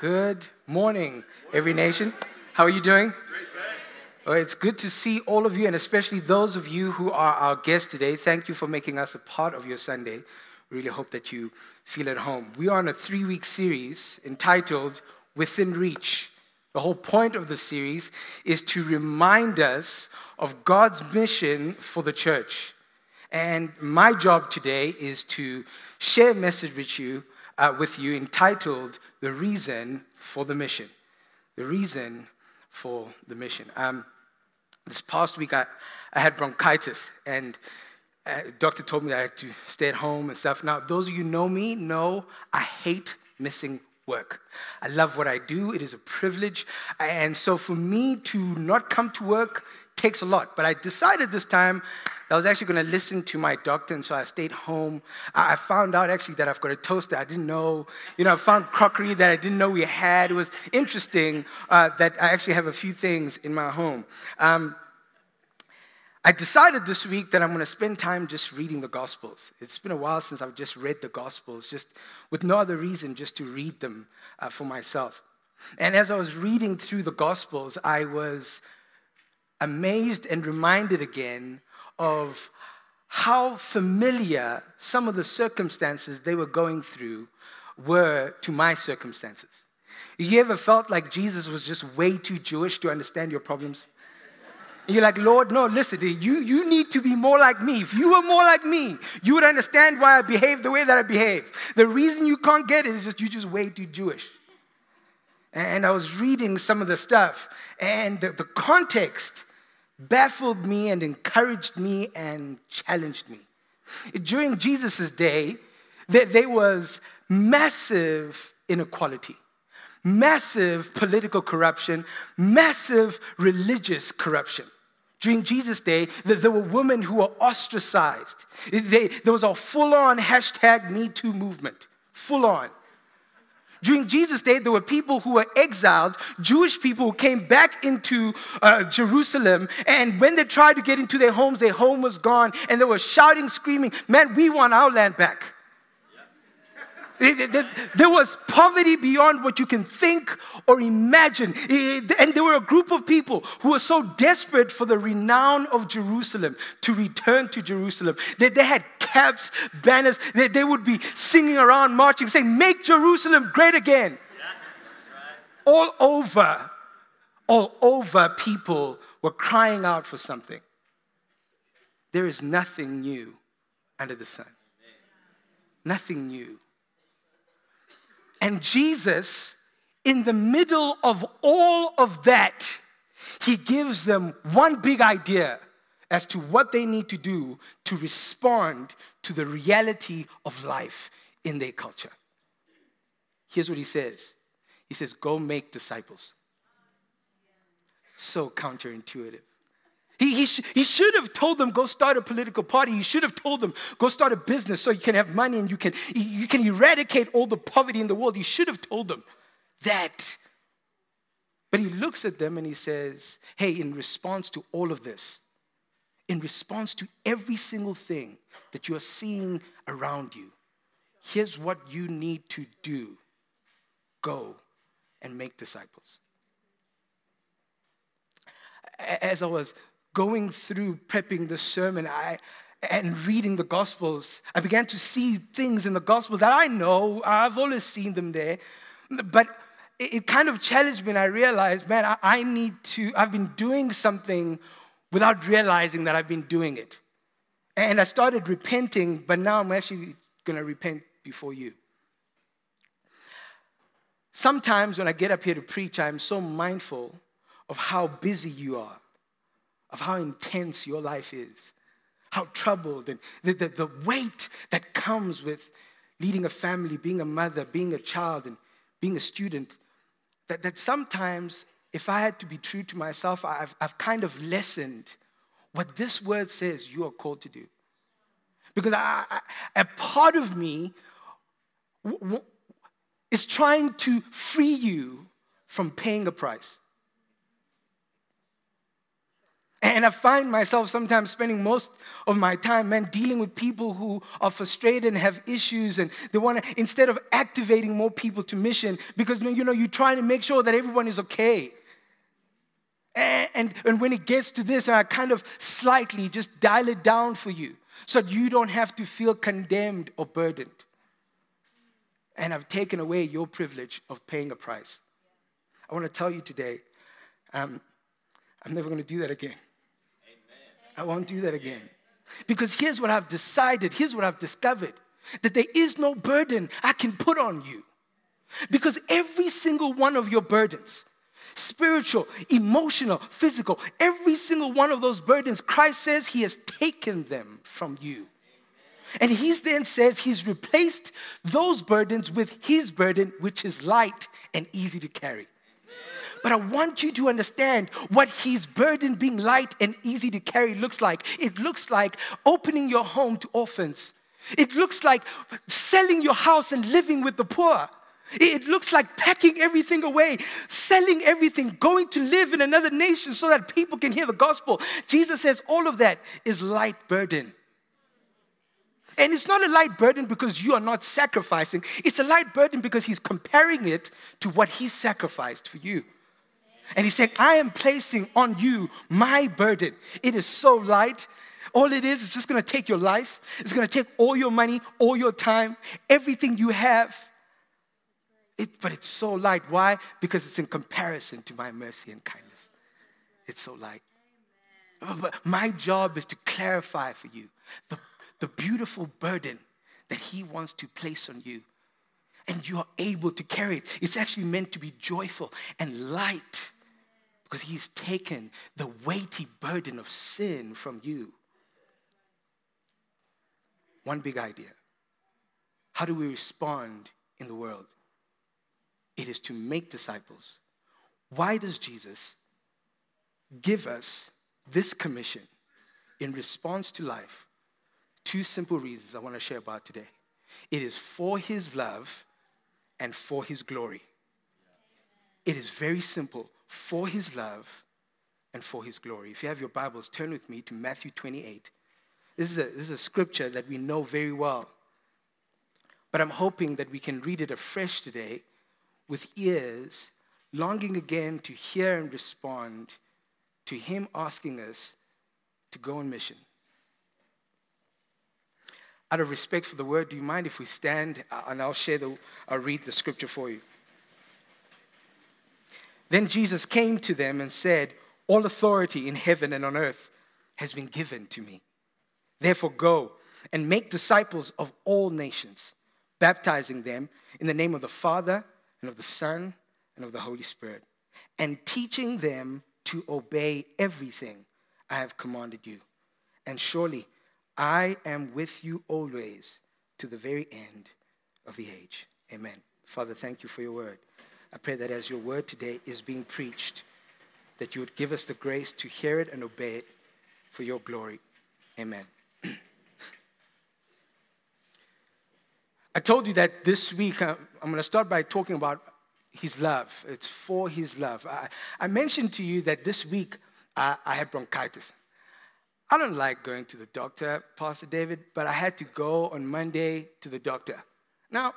Good morning, every nation. How are you doing? Well, it's good to see all of you, and especially those of you who are our guests today. Thank you for making us a part of your Sunday. Really hope that you feel at home. We are on a three week series entitled Within Reach. The whole point of the series is to remind us of God's mission for the church. And my job today is to share a message with you, uh, with you entitled The Reason for the Mission. The Reason for the Mission. Um, this past week, I, I had bronchitis, and uh, doctor told me I had to stay at home and stuff. Now, those of you know me know I hate missing work. I love what I do, it is a privilege. And so for me to not come to work takes a lot. But I decided this time that I was actually going to listen to my doctor, and so I stayed home. I found out actually that I've got a toaster I didn't know. You know, I found crockery that I didn't know we had. It was interesting uh, that I actually have a few things in my home. Um, I decided this week that I'm going to spend time just reading the Gospels. It's been a while since I've just read the Gospels, just with no other reason, just to read them uh, for myself. And as I was reading through the Gospels, I was amazed and reminded again of how familiar some of the circumstances they were going through were to my circumstances. You ever felt like Jesus was just way too Jewish to understand your problems? You're like, Lord, no, listen, you, you need to be more like me. If you were more like me, you would understand why I behave the way that I behave. The reason you can't get it is just you're just way too Jewish. And I was reading some of the stuff, and the, the context baffled me and encouraged me and challenged me. During Jesus' day, there was massive inequality, massive political corruption, massive religious corruption. During Jesus' day, there were women who were ostracized. there was a full on hashtag Me Too movement, full on. During Jesus' day, there were people who were exiled, Jewish people who came back into uh, Jerusalem, and when they tried to get into their homes, their home was gone, and they were shouting, screaming, Man, we want our land back. There was poverty beyond what you can think or imagine. And there were a group of people who were so desperate for the renown of Jerusalem to return to Jerusalem that they had caps, banners, that they would be singing around, marching, saying, Make Jerusalem great again. All over, all over, people were crying out for something. There is nothing new under the sun. Nothing new. And Jesus, in the middle of all of that, he gives them one big idea as to what they need to do to respond to the reality of life in their culture. Here's what he says He says, Go make disciples. So counterintuitive. He, he, sh- he should have told them, go start a political party. He should have told them, go start a business so you can have money and you can, you can eradicate all the poverty in the world. He should have told them that. But he looks at them and he says, hey, in response to all of this, in response to every single thing that you are seeing around you, here's what you need to do go and make disciples. As I was going through prepping the sermon, I and reading the gospels, I began to see things in the gospel that I know, I've always seen them there, but it, it kind of challenged me and I realized, man, I, I need to, I've been doing something without realizing that I've been doing it. And I started repenting, but now I'm actually gonna repent before you. Sometimes when I get up here to preach, I'm so mindful of how busy you are of how intense your life is, how troubled, and the, the, the weight that comes with leading a family, being a mother, being a child, and being a student. That, that sometimes, if I had to be true to myself, I've, I've kind of lessened what this word says you are called to do. Because I, I, a part of me w- w- is trying to free you from paying a price. And I find myself sometimes spending most of my time, man, dealing with people who are frustrated and have issues, and they want to, instead of activating more people to mission, because you know, you're trying to make sure that everyone is okay. And, and, and when it gets to this, I kind of slightly just dial it down for you so you don't have to feel condemned or burdened. And I've taken away your privilege of paying a price. I want to tell you today, um, I'm never going to do that again. I won't do that again. Because here's what I've decided, here's what I've discovered that there is no burden I can put on you. Because every single one of your burdens, spiritual, emotional, physical, every single one of those burdens, Christ says He has taken them from you. And He then says He's replaced those burdens with His burden, which is light and easy to carry. But I want you to understand what his burden being light and easy to carry looks like. It looks like opening your home to orphans. It looks like selling your house and living with the poor. It looks like packing everything away, selling everything, going to live in another nation so that people can hear the gospel. Jesus says all of that is light burden. And it's not a light burden because you are not sacrificing. It's a light burden because he's comparing it to what he sacrificed for you. And he's saying, I am placing on you my burden. It is so light. All it is is just gonna take your life, it's gonna take all your money, all your time, everything you have. It, but it's so light. Why? Because it's in comparison to my mercy and kindness. It's so light. Oh, but my job is to clarify for you the, the beautiful burden that He wants to place on you. And you are able to carry it. It's actually meant to be joyful and light because He's taken the weighty burden of sin from you. One big idea. How do we respond in the world? It is to make disciples. Why does Jesus give us this commission in response to life? Two simple reasons I want to share about today. It is for His love and for His glory. It is very simple for his love and for his glory. If you have your Bibles, turn with me to Matthew 28. This is a, this is a scripture that we know very well. But I'm hoping that we can read it afresh today with ears longing again to hear and respond to him asking us to go on mission. Out of respect for the word, do you mind if we stand uh, and I'll share the, I'll read the scripture for you? Then Jesus came to them and said, All authority in heaven and on earth has been given to me. Therefore, go and make disciples of all nations, baptizing them in the name of the Father and of the Son and of the Holy Spirit, and teaching them to obey everything I have commanded you. And surely I am with you always to the very end of the age. Amen. Father, thank you for your word. I pray that as your word today is being preached, that you would give us the grace to hear it and obey it for your glory. Amen. I told you that this week uh, I'm going to start by talking about his love. It's for his love. I, mentioned to you that this week I, I had bronchitis. I don't like going to the doctor, Pastor David, but I had to go on Monday to the doctor. Now,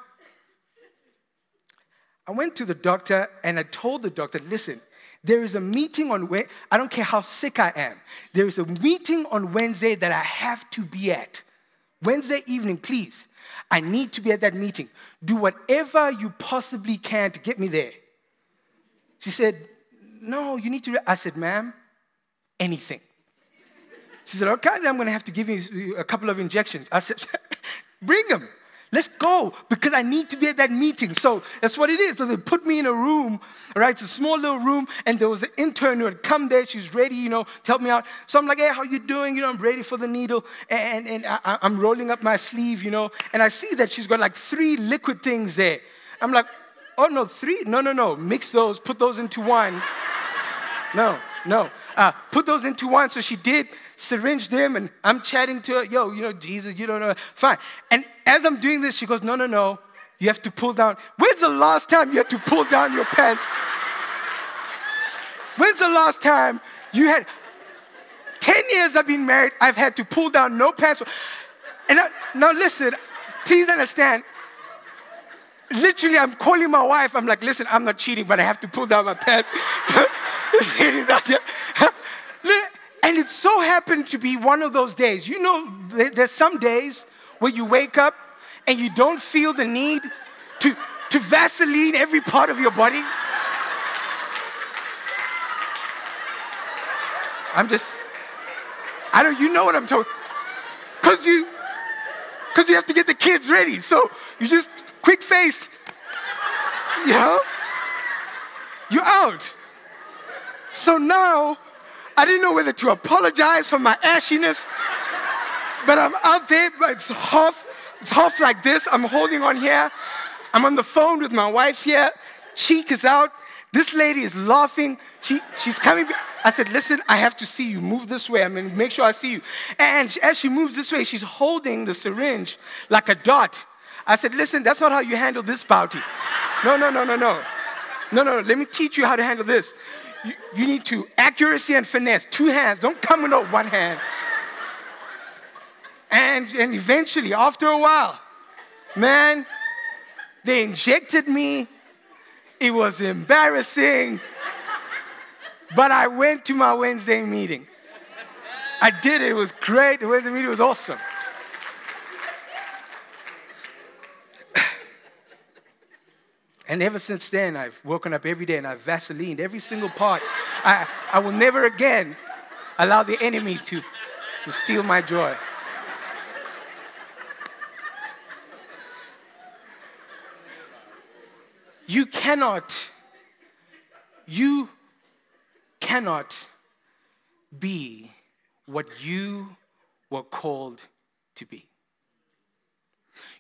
I went to the doctor and I told the doctor, listen, there is a meeting on Wednesday. I don't care how sick I am. There is a meeting on Wednesday that I have to be at. Wednesday evening, please. I need to be at that meeting. Do whatever you possibly can to get me there. She said, No, you need to. I said, Ma'am, anything. She said, Okay, then I'm going to have to give you a couple of injections. I said, Bring them. Let's go because I need to be at that meeting. So that's what it is. So they put me in a room, right? It's a small little room, and there was an intern who had come there. She's ready, you know, to help me out. So I'm like, hey, how you doing? You know, I'm ready for the needle, and, and I, I'm rolling up my sleeve, you know, and I see that she's got like three liquid things there. I'm like, oh no, three? No, no, no. Mix those, put those into one. No, no. Uh, put those into one. So she did syringe them, and I'm chatting to her, yo, you know, Jesus, you don't know. Fine. And as I'm doing this, she goes, no, no, no. You have to pull down. When's the last time you had to pull down your pants? When's the last time you had. 10 years I've been married, I've had to pull down no pants. And I, now listen, please understand. Literally, I'm calling my wife. I'm like, listen, I'm not cheating, but I have to pull down my pants. Ladies out there. And it so happened to be one of those days. You know, there's some days where you wake up and you don't feel the need to, to Vaseline every part of your body. I'm just, I don't, you know what I'm talking, because you, because you have to get the kids ready. So you just quick face, you know, you're out. So now I didn't know whether to apologize for my ashiness, but I'm out there, it's half, it's half like this. I'm holding on here. I'm on the phone with my wife here. Cheek is out. This lady is laughing. She, she's coming. I said, listen, I have to see you. Move this way. Going to make sure I see you. And as she moves this way, she's holding the syringe like a dot. I said, listen, that's not how you handle this bounty. No, no, no, no, no. No, no, let me teach you how to handle this. You, you need to accuracy and finesse. Two hands. Don't come with no one hand. And, and eventually, after a while, man, they injected me. It was embarrassing. But I went to my Wednesday meeting. I did it. It was great. The Wednesday meeting was awesome. And ever since then, I've woken up every day and I've Vaselined every single part. I, I will never again allow the enemy to, to steal my joy. You cannot, you cannot be what you were called to be.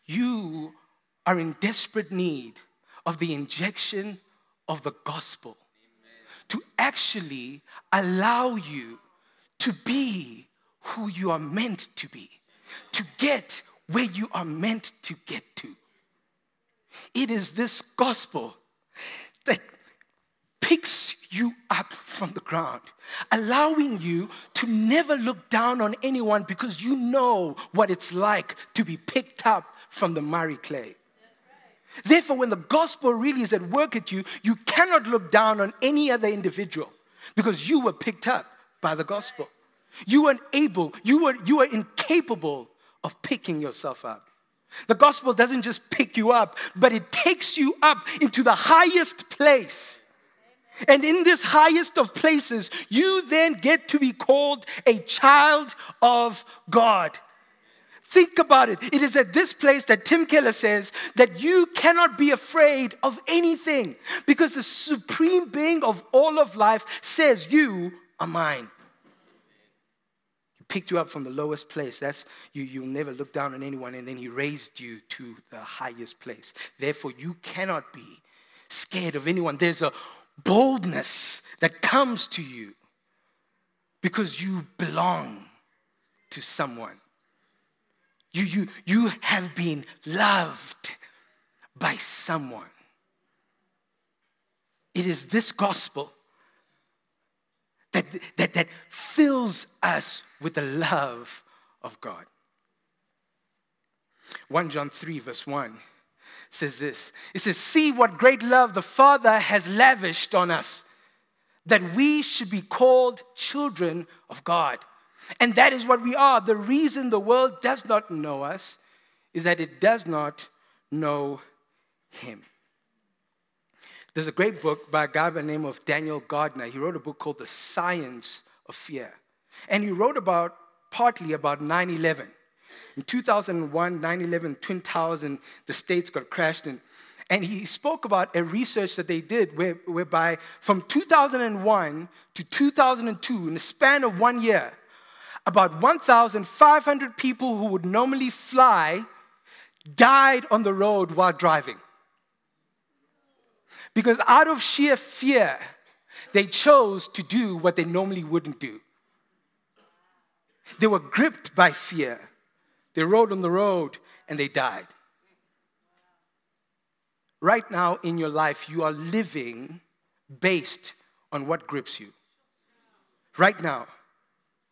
You are in desperate need of the injection of the gospel Amen. to actually allow you to be who you are meant to be, to get where you are meant to get to. It is this gospel that picks you up from the ground, allowing you to never look down on anyone because you know what it's like to be picked up from the miry clay. Therefore, when the gospel really is at work at you, you cannot look down on any other individual because you were picked up by the gospel. You weren't able, you were, you were incapable of picking yourself up. The gospel doesn't just pick you up, but it takes you up into the highest place. And in this highest of places, you then get to be called a child of God. Think about it. It is at this place that Tim Keller says that you cannot be afraid of anything because the supreme being of all of life says, You are mine. He picked you up from the lowest place. That's you, you'll never look down on anyone, and then he raised you to the highest place. Therefore, you cannot be scared of anyone. There's a boldness that comes to you because you belong to someone. You, you, you have been loved by someone. It is this gospel that, that, that fills us with the love of God. 1 John 3, verse 1 says this It says, See what great love the Father has lavished on us, that we should be called children of God. And that is what we are. The reason the world does not know us is that it does not know Him. There's a great book by a guy by the name of Daniel Gardner. He wrote a book called The Science of Fear. And he wrote about partly about 9 11. In 2001, 9 11, Twin Towers and the States got crashed. And, and he spoke about a research that they did where, whereby from 2001 to 2002, in the span of one year, about 1,500 people who would normally fly died on the road while driving. Because out of sheer fear, they chose to do what they normally wouldn't do. They were gripped by fear. They rode on the road and they died. Right now in your life, you are living based on what grips you. Right now.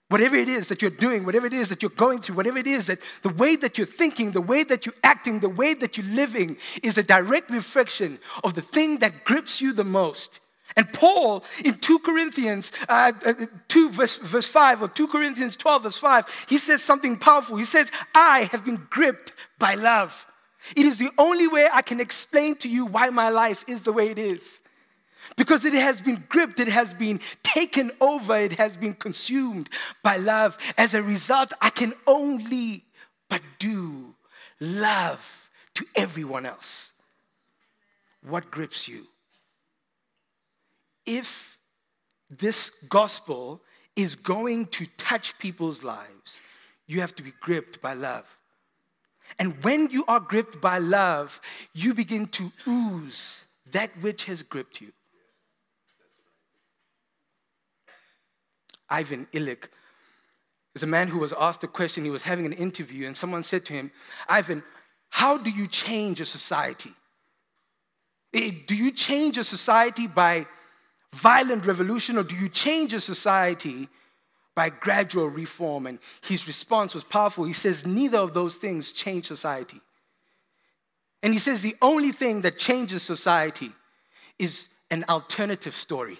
Whatever it is that you're doing, whatever it is that you're going through, whatever it is that the way that you're thinking, the way that you're acting, the way that you're living is a direct reflection of the thing that grips you the most. And Paul in 2 Corinthians uh, uh 2 verse, verse 5 or 2 Corinthians 12 verse 5, he says something powerful. He says, I have been gripped by love. It is the only way I can explain to you why my life is the way it is. Because it has been gripped, it has been taken over, it has been consumed by love. As a result, I can only but do love to everyone else. What grips you? If this gospel is going to touch people's lives, you have to be gripped by love. And when you are gripped by love, you begin to ooze that which has gripped you. Ivan Illich is a man who was asked a question. He was having an interview, and someone said to him, Ivan, how do you change a society? Eh, do you change a society by violent revolution, or do you change a society by gradual reform? And his response was powerful. He says, Neither of those things change society. And he says, The only thing that changes society is an alternative story.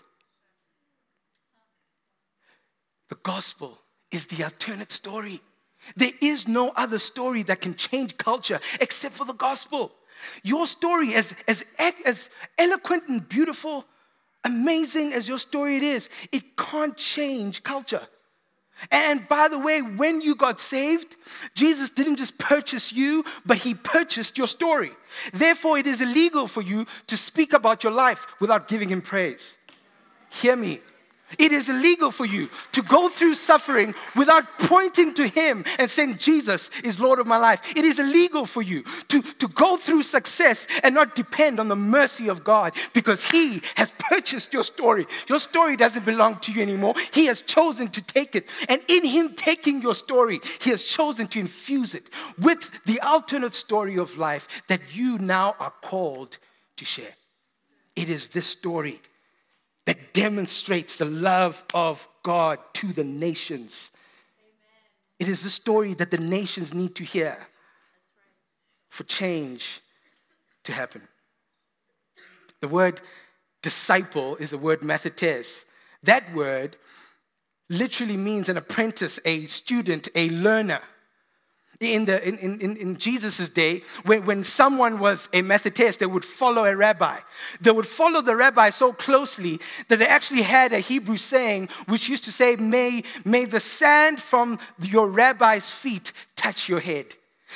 The gospel is the alternate story. There is no other story that can change culture except for the gospel. Your story, as, as, as eloquent and beautiful, amazing as your story it is, it can't change culture. And by the way, when you got saved, Jesus didn't just purchase you, but he purchased your story. Therefore, it is illegal for you to speak about your life without giving him praise. Hear me. It is illegal for you to go through suffering without pointing to Him and saying, Jesus is Lord of my life. It is illegal for you to, to go through success and not depend on the mercy of God because He has purchased your story. Your story doesn't belong to you anymore. He has chosen to take it. And in Him taking your story, He has chosen to infuse it with the alternate story of life that you now are called to share. It is this story that demonstrates the love of God to the nations. Amen. It is the story that the nations need to hear right. for change to happen. The word disciple is the word mathetes. That word literally means an apprentice, a student, a learner in, the, in, in, in Jesus' day, when, when someone was a mathetes, they would follow a rabbi. They would follow the rabbi so closely that they actually had a Hebrew saying which used to say, May, may the sand from your rabbi's feet touch your head.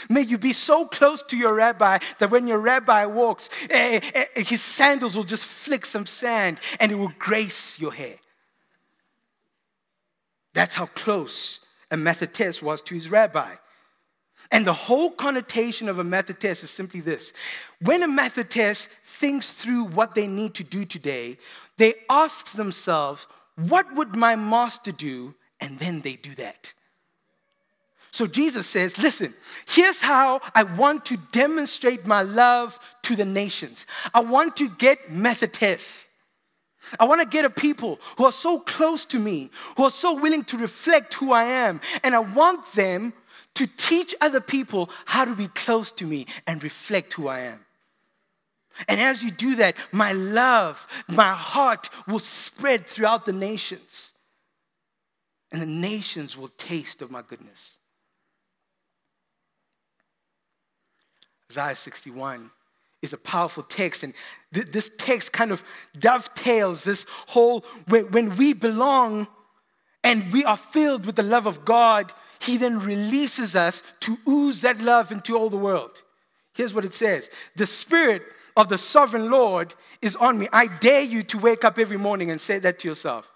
May you be so close to your rabbi that when your rabbi walks, eh, eh, eh his sandals will just flick some sand and it will grace your hair. That's how close a mathetes was to his rabbi. And the whole connotation of a mathetes is simply this when a mathetes thinks through what they need to do today, they ask themselves, What would my master do? And then they do that. So Jesus says, Listen, here's how I want to demonstrate my love to the nations. I want to get mathetes. I want to get a people who are so close to me, who are so willing to reflect who I am, and I want them to teach other people how to be close to me and reflect who I am. And as you do that, my love, my heart will spread throughout the nations. And the nations will taste of my goodness. Isaiah 61 is a powerful text, and th- this text kind of dovetails this whole when, when we belong and we are filled with the love of God he then releases us to ooze that love into all the world. Here's what it says The Spirit of the sovereign Lord is on me. I dare you to wake up every morning and say that to yourself.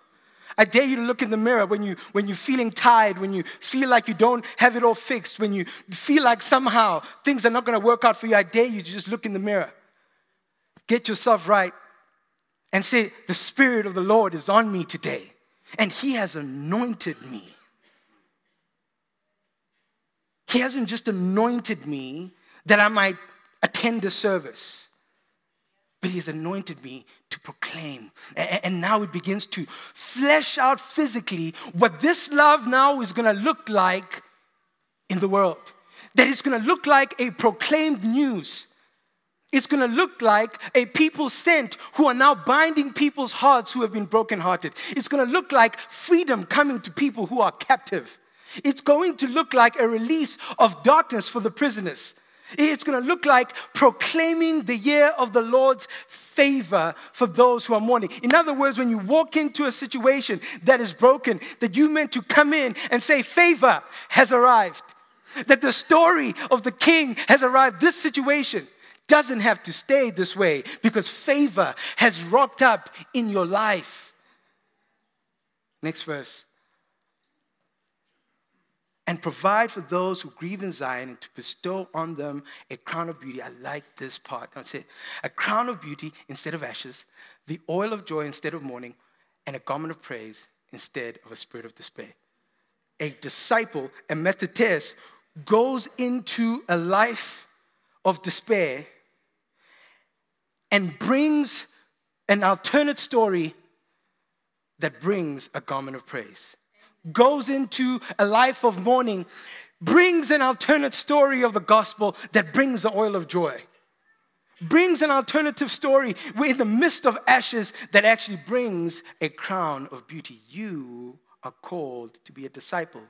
I dare you to look in the mirror when, you, when you're feeling tired, when you feel like you don't have it all fixed, when you feel like somehow things are not going to work out for you. I dare you to just look in the mirror, get yourself right, and say, The Spirit of the Lord is on me today, and He has anointed me he hasn't just anointed me that I might attend a service. but He has anointed me to proclaim. And now it begins to flesh out physically what this love now is going to look like in the world. That it's going to look like a proclaimed news. It's going to look like a people sent who are now binding people's hearts who have been brokenhearted. It's going to look like freedom coming to people who are captive. It's going to look like a release of darkness for the prisoners. It's going to look like proclaiming the year of the Lord's favor for those who are mourning. In other words, when you walk into a situation that is broken, that you meant to come in and say, favor has arrived. That the story of the king has arrived. This situation doesn't have to stay this way because favor has rocked up in your life. Next verse and provide for those who grieve in Zion and to bestow on them a crown of beauty. I like this part. That's it. A crown of beauty instead of ashes, the oil of joy instead of mourning, and a garment of praise instead of a spirit of despair. A disciple, a mathetes, goes into a life of despair and brings an alternate story that brings a garment of praise goes into a life of mourning brings an alternate story of the gospel that brings the oil of joy. Brings an alternative story in the midst of ashes that actually brings a crown of beauty. You are called to be a disciple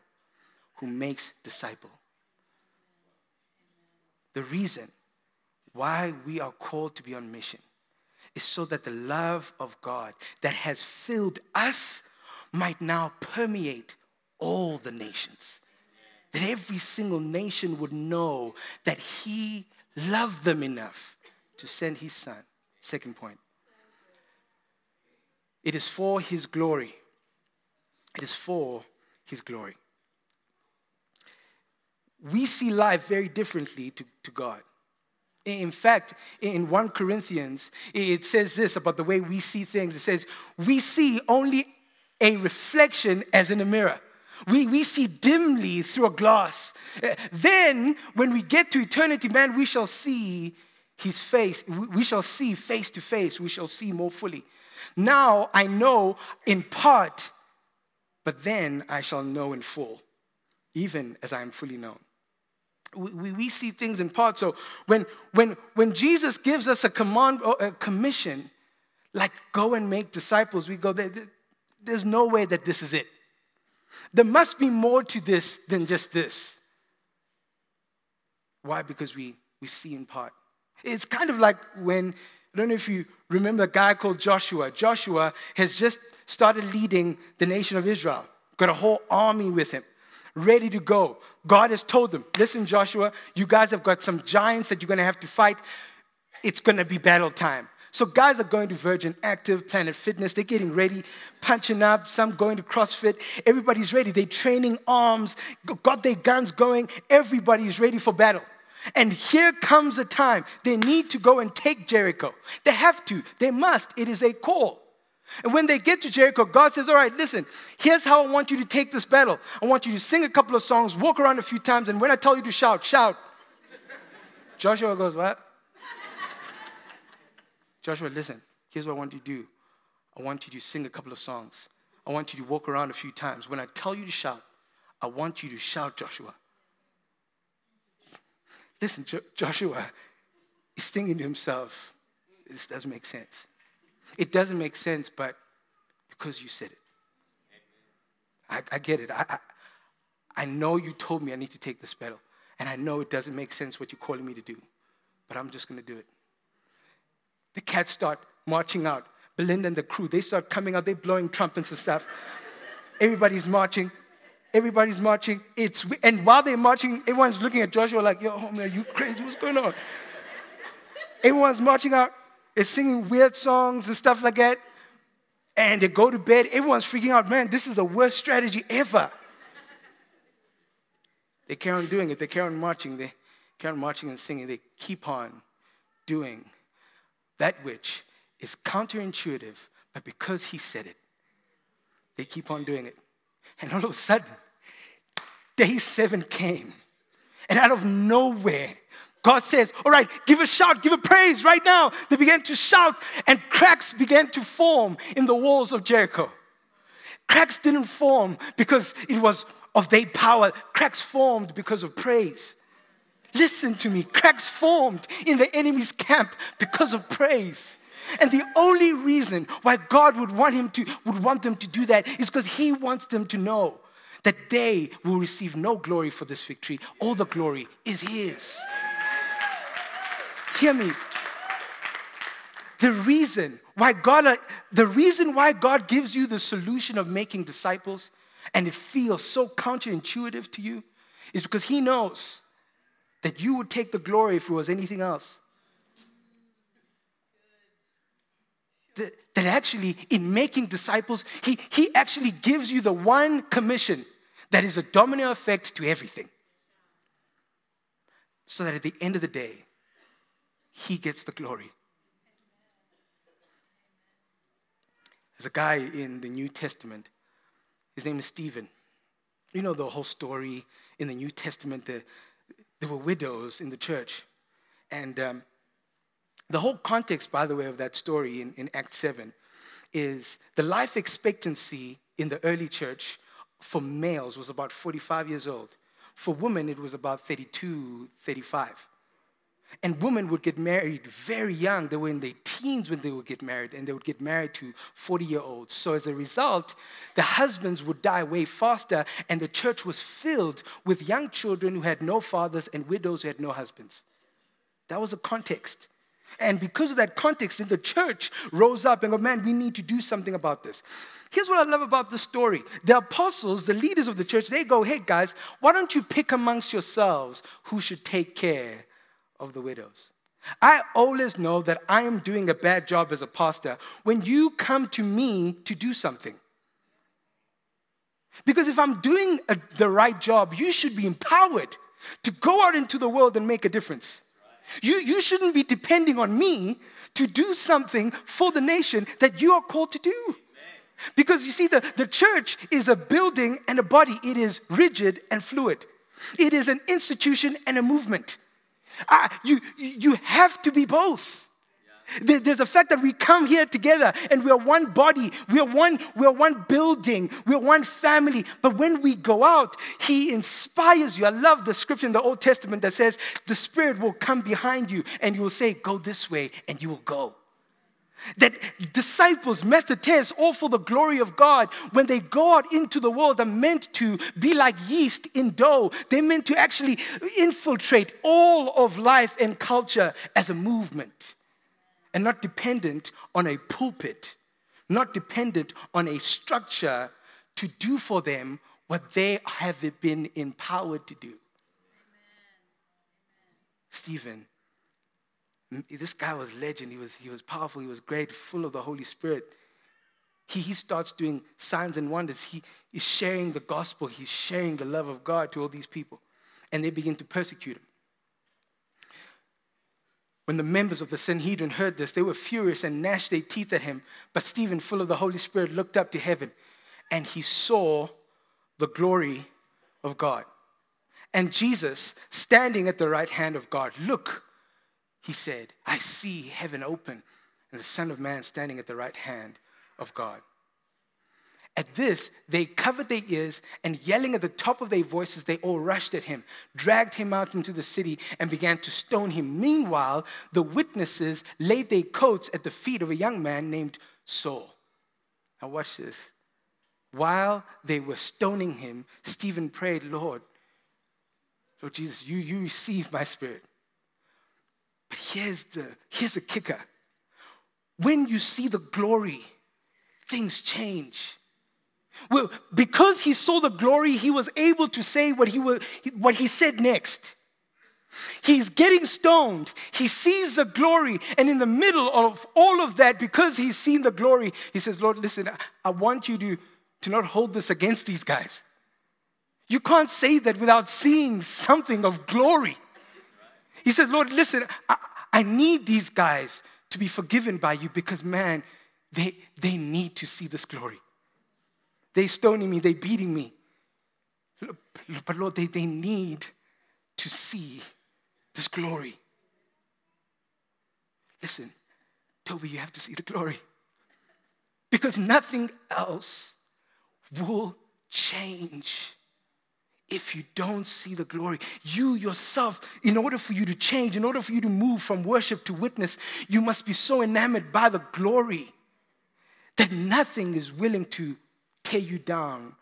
who makes disciple. The reason why we are called to be on mission is so that the love of God that has filled us might now permeate all the nations. That every single nation would know that He loved them enough to send His Son. Second point. It is for His glory. It is for His glory. We see life very differently to, to God. In fact, in 1 Corinthians, it says this about the way we see things. It says, We see only a reflection as in a mirror. We, we see dimly through a glass. Uh, then, when we get to eternity, man, we shall see his face. We shall see face to face. We shall see more fully. Now I know in part, but then I shall know in full, even as I am fully known. We, we, see things in part. So when, when, when Jesus gives us a command a commission, like go and make disciples, we go, there, there's no way that this is it. There must be more to this than just this. Why? Because we, we see in part. It's kind of like when, I don't know if you remember a guy called Joshua. Joshua has just started leading the nation of Israel, got a whole army with him, ready to go. God has told them, listen, Joshua, you guys have got some giants that you're going to have to fight. It's going to be battle time. So guys are going to Virgin Active, Planet Fitness. They're getting ready, punching up. Some going to CrossFit. Everybody's ready. They're training arms, got their guns going. Everybody's ready for battle. And here comes a time they need to go and take Jericho. They have to. They must. It is a call. And when they get to Jericho, God says, All right, listen, here's how I want you to take this battle. I want you to sing a couple of songs, walk around a few times, and when I tell you to shout, shout. Joshua goes, What? Joshua, listen, here's what I want you to do. I want you to sing a couple of songs. I want you to walk around a few times. When I tell you to shout, I want you to shout, Joshua. Listen, jo- Joshua is thinking to himself, this doesn't make sense. It doesn't make sense, but because you said it. I, I get it. I, I, I know you told me I need to take this battle. And I know it doesn't make sense what you're calling me to do, but I'm just going to do it. The cats start marching out. Belinda and the crew, they start coming out, they're blowing trumpets and stuff. Everybody's marching. Everybody's marching. It's and while they're marching, everyone's looking at Joshua like, "Yo, homie, are you crazy? What's going on?" Everyone's marching out. They're singing weird songs and stuff like that. And they go to bed. Everyone's freaking out. Man, this is the worst strategy ever. They carry on doing it. They carry on marching. They carry on marching and singing. They keep on doing that which is counterintuitive, but because he said it, they keep on doing it. And all of a sudden, day seven came. And out of nowhere, God says, All right, give a shout, give a praise right now. They began to shout, and cracks began to form in the walls of Jericho. Cracks didn't form because it was of their power, cracks formed because of praise. Listen to me, cracks formed in the enemy's camp because of praise. And the only reason why God would want him to would want them to do that is because he wants them to know that they will receive no glory for this victory. All the glory is his. Hear me. The reason why God uh, the reason why God gives you the solution of making disciples and it feels so counterintuitive to you is because he knows that you would take the glory if it was anything else. That, that actually, in making disciples, he, he actually gives you the one commission that is a domino effect to everything. So that at the end of the day, he gets the glory. There's a guy in the New Testament, his name is Stephen. You know the whole story in the New Testament, the, there were widows in the church. And um, the whole context, by the way, of that story in, in Act 7 is the life expectancy in the early church for males was about 45 years old. For women, it was about 32, 35. And women would get married very young. They were in their teens when they would get married, and they would get married to 40 year olds. So, as a result, the husbands would die way faster, and the church was filled with young children who had no fathers and widows who had no husbands. That was a context. And because of that context, the church rose up and go, man, we need to do something about this. Here's what I love about the story. The apostles, the leaders of the church, they go, hey guys, why don't you pick amongst yourselves who should take care of the widows? I always know that I am doing a bad job as a pastor when you come to me to do something. Because if I'm doing a, the right job, you should be empowered to go out into the world and make a difference. You, you shouldn't be depending on me to do something for the nation that you are called to do. Because you see, the, the church is a building and a body, it is rigid and fluid, it is an institution and a movement. Uh, you, you have to be both. There's a fact that we come here together and we are one body, we are one, we are one building, we are one family. But when we go out, He inspires you. I love the scripture in the Old Testament that says, The Spirit will come behind you and you will say, Go this way, and you will go. That disciples, mathetes, all for the glory of God, when they go out into the world, are meant to be like yeast in dough. They're meant to actually infiltrate all of life and culture as a movement and not dependent on a pulpit, not dependent on a structure to do for them what they have been empowered to do. Stephen, this guy was legend. He was, he was powerful. He was great, full of the Holy Spirit. He, he starts doing signs and wonders. He is sharing the gospel. He's sharing the love of God to all these people. And they begin to persecute him. When the members of the Sanhedrin heard this, they were furious and gnashed their teeth at him. But Stephen, full of the Holy Spirit, looked up to heaven and he saw the glory of God. And Jesus, standing at the right hand of God, look, he said, I see heaven open and the Son of Man standing at the right hand of God. At this, they covered their ears and yelling at the top of their voices, they all rushed at him, dragged him out into the city, and began to stone him. Meanwhile, the witnesses laid their coats at the feet of a young man named Saul. Now, watch this. While they were stoning him, Stephen prayed, Lord, Lord Jesus, you, you receive my spirit. But here's the here's a kicker. When you see the glory, things change. Well, because he saw the glory, he was able to say what he, was, what he said next. He's getting stoned. He sees the glory. And in the middle of all of that, because he's seen the glory, he says, Lord, listen, I want you to, to not hold this against these guys. You can't say that without seeing something of glory. He said, Lord, listen, I, I need these guys to be forgiven by you because, man, they, they need to see this glory. They're stoning me, they're beating me. But Lord, they, they need to see this glory. Listen, Toby, you have to see the glory. Because nothing else will change if you don't see the glory. You yourself, in order for you to change, in order for you to move from worship to witness, you must be so enamored by the glory that nothing is willing to tear you down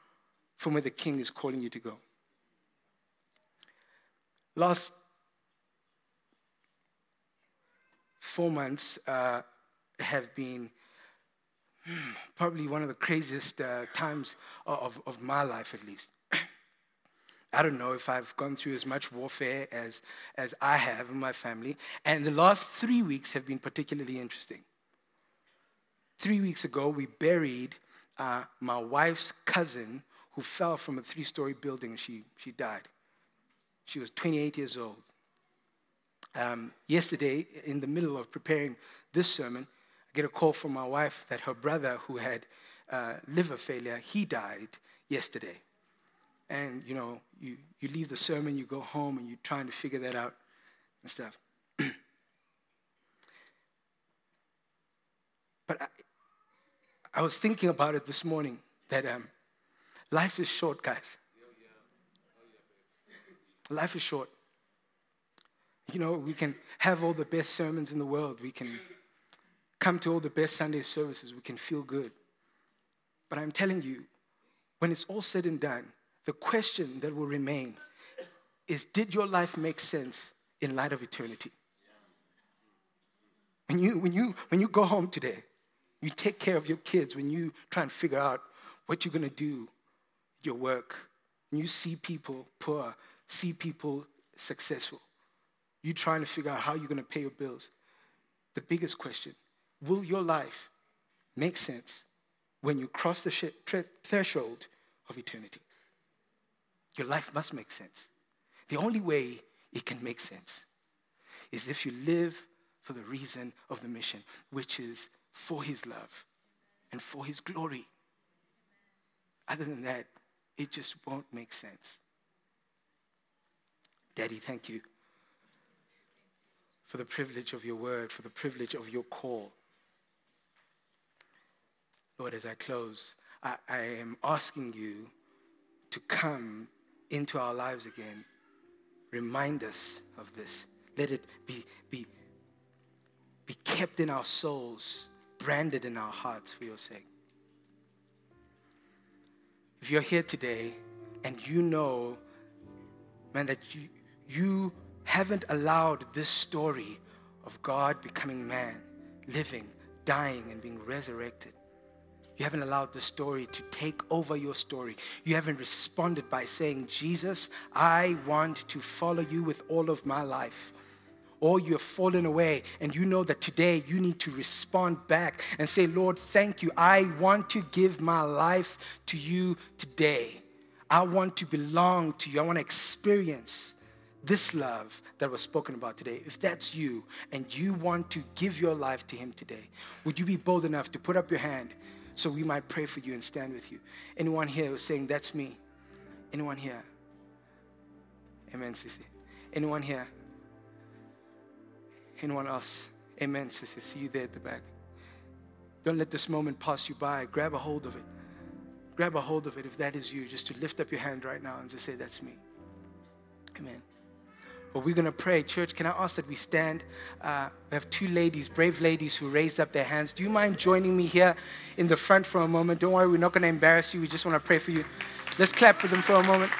from where the king is calling you to go. Last four months uh, have been hmm, probably one of the craziest uh, times of, of my life, at least. I don't know if I've gone through as much warfare as, as I have in my family. And the last three weeks have been particularly interesting. Three weeks ago, we buried uh, my wife's cousin who fell from a three story building and she, she died. She was 28 years old. Um, yesterday, in the middle of preparing this sermon, I get a call from my wife that her brother, who had uh, liver failure, he died yesterday. And you know, you, you leave the sermon, you go home, and you're trying to figure that out and stuff. but I, I, was thinking about it this morning that um, life is short, guys. Life is short. You know, we can have all the best sermons in the world. We can come to all the best Sunday services. We can feel good. But I'm telling you, when it's all said and done, the question that will remain is Did your life make sense in light of eternity? When you, when you, when you go home today, you take care of your kids, when you try and figure out what you're going to do, your work, when you see people poor, see people successful, you trying to figure out how you're going to pay your bills. The biggest question will your life make sense when you cross the threshold of eternity? Your life must make sense. The only way it can make sense is if you live for the reason of the mission, which is for His love and for His glory. Other than that, it just won't make sense. Daddy, thank you for the privilege of your word, for the privilege of your call. Lord, as I close, I, I am asking you to come into our lives again. Remind us of this. Let it be, be, be kept in our souls, branded in our hearts for your sake. If you're here today and you know, man, that you, you haven't allowed this story of God becoming man, living, dying, and being resurrected you haven't allowed the story to take over your story. You haven't responded by saying, Jesus, I want to follow you with all of my life. Or you have fallen away and you know that today you need to respond back and say, Lord, thank you. I want to give my life to you today. I want to belong to you. I want to experience this love that was spoken about today. If that's you and you want to give your life to Him today, would you be bold enough to put up your hand? So we might pray for you and stand with you. Anyone here saying, That's me? Anyone here? Amen, Sissy. Anyone here? Anyone else? Amen, Sissy. See you there at the back. Don't let this moment pass you by. Grab a hold of it. Grab a hold of it if that is you, just to lift up your hand right now and just say, That's me. Amen. But we're going to pray. Church, can I ask that we stand? Uh, we have two ladies, brave ladies, who raised up their hands. Do you mind joining me here in the front for a moment? Don't worry, we're not going to embarrass you. We just want to pray for you. Let's clap for them for a moment.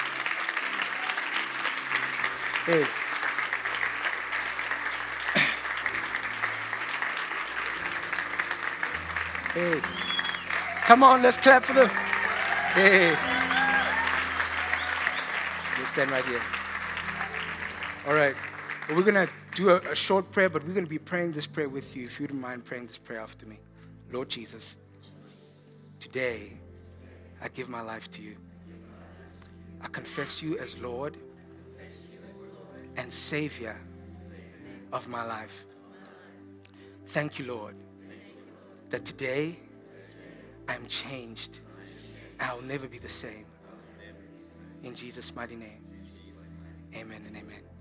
Hey. Hey. Come on, let's clap for them. Hey. Let's stand right here. All right. Well, we're going to do a, a, short prayer, but we're going to be praying this prayer with you. If you don't mind praying this prayer after me. Lord Jesus, today I give my life to you. I confess you as Lord and Savior of my life. Thank you, Lord, that today I'm changed. I'll never be the same. In Jesus' mighty name, amen and amen.